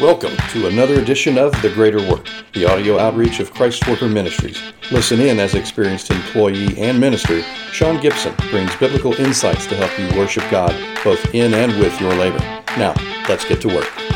Welcome to another edition of The Greater Work, the audio outreach of Christ Worker Ministries. Listen in as experienced employee and minister, Sean Gibson brings biblical insights to help you worship God both in and with your labor. Now, let's get to work.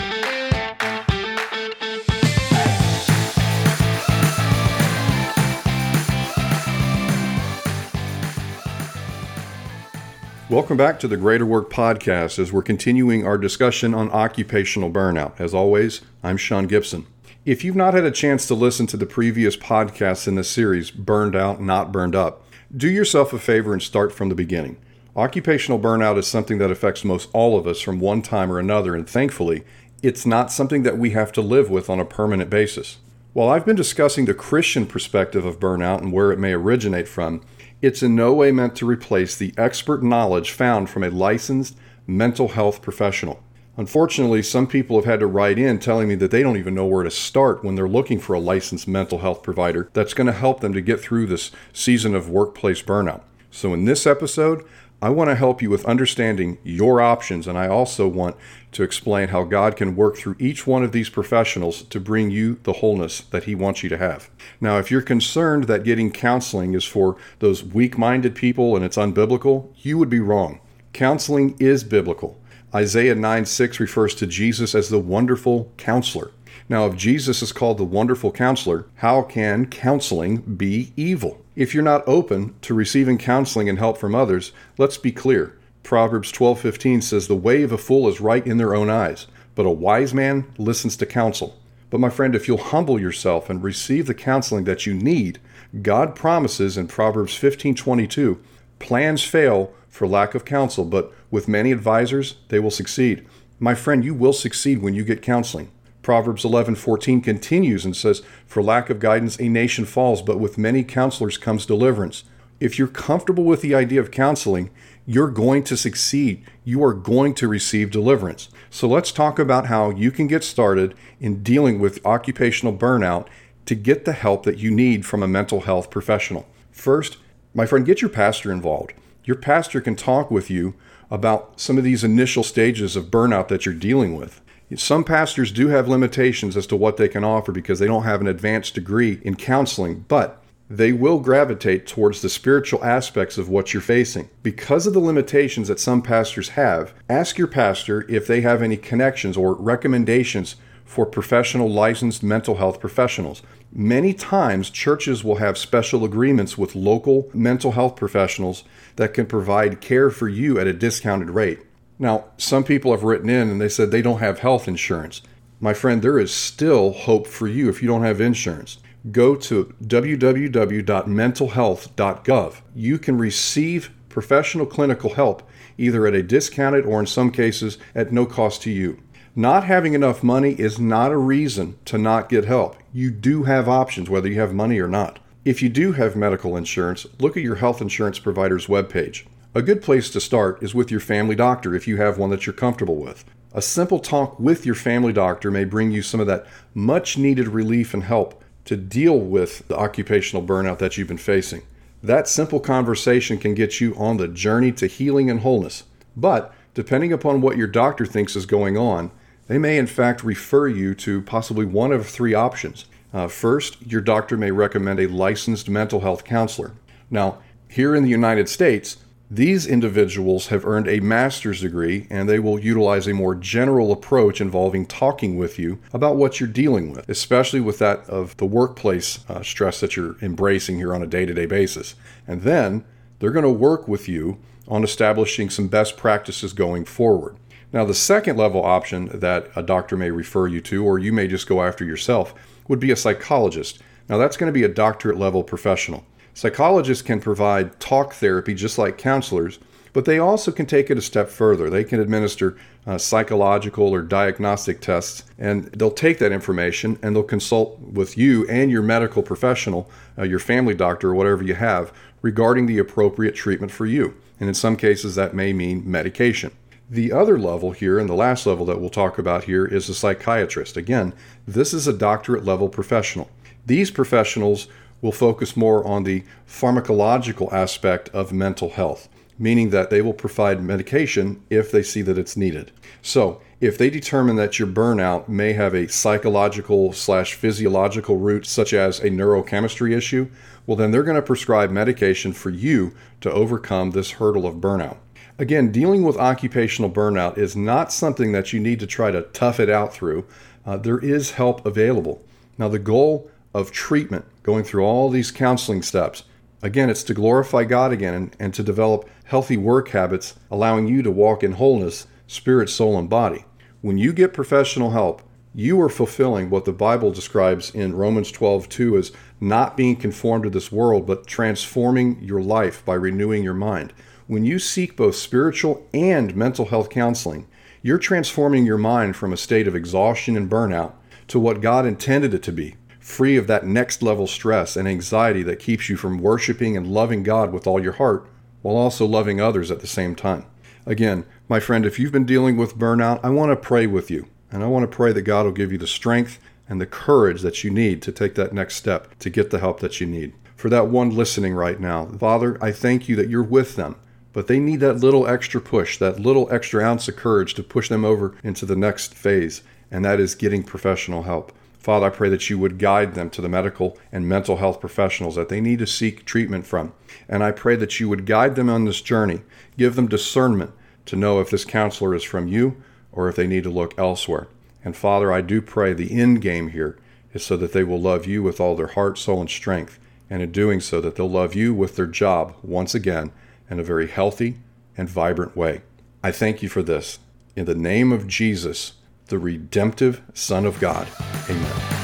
Welcome back to the Greater Work Podcast as we're continuing our discussion on occupational burnout. As always, I'm Sean Gibson. If you've not had a chance to listen to the previous podcasts in this series, Burned Out, Not Burned Up, do yourself a favor and start from the beginning. Occupational burnout is something that affects most all of us from one time or another, and thankfully, it's not something that we have to live with on a permanent basis. While I've been discussing the Christian perspective of burnout and where it may originate from, it's in no way meant to replace the expert knowledge found from a licensed mental health professional. Unfortunately, some people have had to write in telling me that they don't even know where to start when they're looking for a licensed mental health provider that's going to help them to get through this season of workplace burnout. So, in this episode, I want to help you with understanding your options, and I also want to explain how God can work through each one of these professionals to bring you the wholeness that He wants you to have. Now, if you're concerned that getting counseling is for those weak minded people and it's unbiblical, you would be wrong. Counseling is biblical. Isaiah 9 6 refers to Jesus as the wonderful counselor. Now, if Jesus is called the wonderful counselor, how can counseling be evil? If you're not open to receiving counseling and help from others, let's be clear. Proverbs 12:15 says the way of a fool is right in their own eyes, but a wise man listens to counsel. But my friend, if you'll humble yourself and receive the counseling that you need, God promises in Proverbs 15:22, plans fail for lack of counsel, but with many advisors they will succeed. My friend, you will succeed when you get counseling. Proverbs 11:14 continues and says, "For lack of guidance a nation falls, but with many counselors comes deliverance." If you're comfortable with the idea of counseling, you're going to succeed. You are going to receive deliverance. So let's talk about how you can get started in dealing with occupational burnout to get the help that you need from a mental health professional. First, my friend, get your pastor involved. Your pastor can talk with you about some of these initial stages of burnout that you're dealing with. Some pastors do have limitations as to what they can offer because they don't have an advanced degree in counseling, but they will gravitate towards the spiritual aspects of what you're facing. Because of the limitations that some pastors have, ask your pastor if they have any connections or recommendations for professional licensed mental health professionals. Many times, churches will have special agreements with local mental health professionals that can provide care for you at a discounted rate. Now, some people have written in and they said they don't have health insurance. My friend, there is still hope for you if you don't have insurance. Go to www.mentalhealth.gov. You can receive professional clinical help either at a discounted or in some cases at no cost to you. Not having enough money is not a reason to not get help. You do have options whether you have money or not. If you do have medical insurance, look at your health insurance provider's webpage. A good place to start is with your family doctor if you have one that you're comfortable with. A simple talk with your family doctor may bring you some of that much needed relief and help to deal with the occupational burnout that you've been facing. That simple conversation can get you on the journey to healing and wholeness. But depending upon what your doctor thinks is going on, they may in fact refer you to possibly one of three options. Uh, first, your doctor may recommend a licensed mental health counselor. Now, here in the United States, these individuals have earned a master's degree and they will utilize a more general approach involving talking with you about what you're dealing with, especially with that of the workplace uh, stress that you're embracing here on a day to day basis. And then they're going to work with you on establishing some best practices going forward. Now, the second level option that a doctor may refer you to, or you may just go after yourself, would be a psychologist. Now, that's going to be a doctorate level professional. Psychologists can provide talk therapy just like counselors, but they also can take it a step further. They can administer uh, psychological or diagnostic tests, and they'll take that information and they'll consult with you and your medical professional, uh, your family doctor, or whatever you have, regarding the appropriate treatment for you. And in some cases, that may mean medication. The other level here, and the last level that we'll talk about here, is a psychiatrist. Again, this is a doctorate level professional. These professionals will focus more on the pharmacological aspect of mental health, meaning that they will provide medication if they see that it's needed. So, If they determine that your burnout may have a psychological slash physiological root, such as a neurochemistry issue, well, then they're going to prescribe medication for you to overcome this hurdle of burnout. Again, dealing with occupational burnout is not something that you need to try to tough it out through. Uh, there is help available. Now, the goal of treatment, going through all these counseling steps, again, it's to glorify God again and, and to develop healthy work habits, allowing you to walk in wholeness spirit, soul, and body. When you get professional help, you are fulfilling what the Bible describes in Romans 12 2 as not being conformed to this world, but transforming your life by renewing your mind. When you seek both spiritual and mental health counseling, you're transforming your mind from a state of exhaustion and burnout to what God intended it to be, free of that next level stress and anxiety that keeps you from worshiping and loving God with all your heart while also loving others at the same time. Again, my friend, if you've been dealing with burnout, I want to pray with you. And I want to pray that God will give you the strength and the courage that you need to take that next step to get the help that you need. For that one listening right now, Father, I thank you that you're with them, but they need that little extra push, that little extra ounce of courage to push them over into the next phase, and that is getting professional help. Father, I pray that you would guide them to the medical and mental health professionals that they need to seek treatment from. And I pray that you would guide them on this journey, give them discernment to know if this counselor is from you or if they need to look elsewhere. And Father, I do pray the end game here is so that they will love you with all their heart, soul, and strength, and in doing so, that they'll love you with their job once again in a very healthy and vibrant way. I thank you for this. In the name of Jesus, the redemptive Son of God. Amen.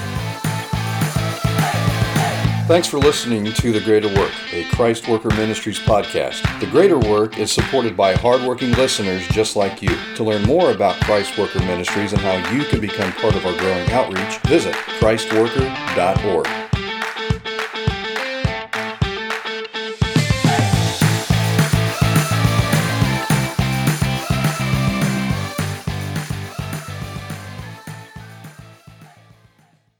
Thanks for listening to The Greater Work, a Christ Worker Ministries podcast. The Greater Work is supported by hardworking listeners just like you. To learn more about Christ Worker Ministries and how you can become part of our growing outreach, visit christworker.org.